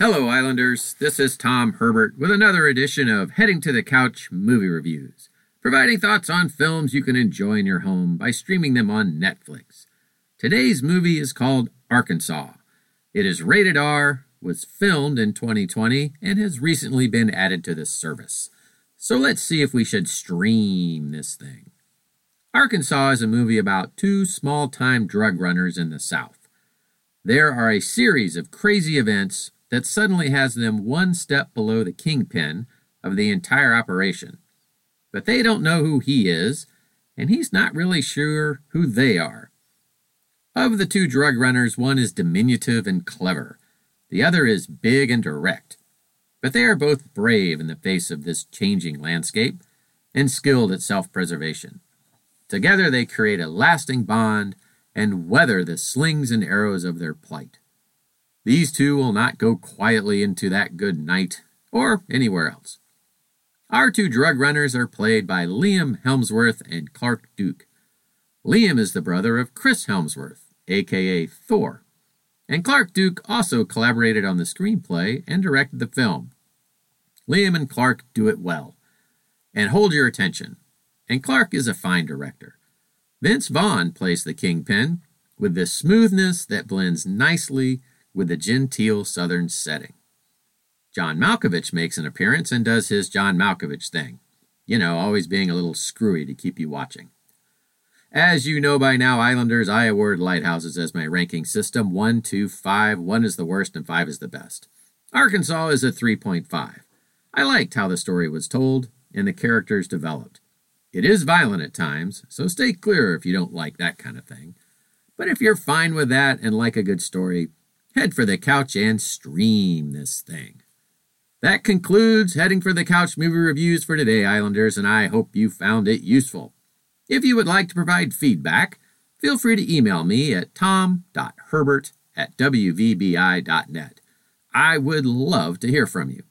Hello, Islanders. This is Tom Herbert with another edition of Heading to the Couch Movie Reviews, providing thoughts on films you can enjoy in your home by streaming them on Netflix. Today's movie is called Arkansas. It is rated R, was filmed in 2020, and has recently been added to the service. So let's see if we should stream this thing. Arkansas is a movie about two small time drug runners in the South. There are a series of crazy events that suddenly has them one step below the kingpin of the entire operation. But they don't know who he is, and he's not really sure who they are. Of the two drug runners, one is diminutive and clever, the other is big and direct. But they are both brave in the face of this changing landscape and skilled at self preservation. Together they create a lasting bond and weather the slings and arrows of their plight. These two will not go quietly into that good night or anywhere else. Our two drug runners are played by Liam Hemsworth and Clark Duke. Liam is the brother of Chris Hemsworth, aka Thor, and Clark Duke also collaborated on the screenplay and directed the film. Liam and Clark do it well and hold your attention, and Clark is a fine director. Vince Vaughn plays the kingpin with the smoothness that blends nicely with a genteel southern setting. John Malkovich makes an appearance and does his John Malkovich thing. You know, always being a little screwy to keep you watching. As you know by now, Islanders, I award lighthouses as my ranking system 1, 2, 5. 1 is the worst and 5 is the best. Arkansas is a 3.5. I liked how the story was told and the characters developed. It is violent at times, so stay clear if you don't like that kind of thing. But if you're fine with that and like a good story, head for the couch and stream this thing. That concludes Heading for the Couch movie reviews for today, Islanders, and I hope you found it useful. If you would like to provide feedback, feel free to email me at tom.herbert at wvbi.net. I would love to hear from you.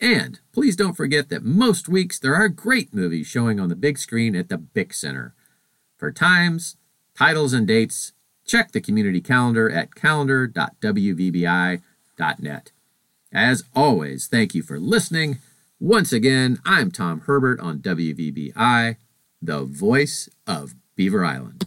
And please don't forget that most weeks there are great movies showing on the big screen at the Bick Center. For times, titles, and dates, check the community calendar at calendar.wvbi.net. As always, thank you for listening. Once again, I'm Tom Herbert on WVBI, the voice of Beaver Island.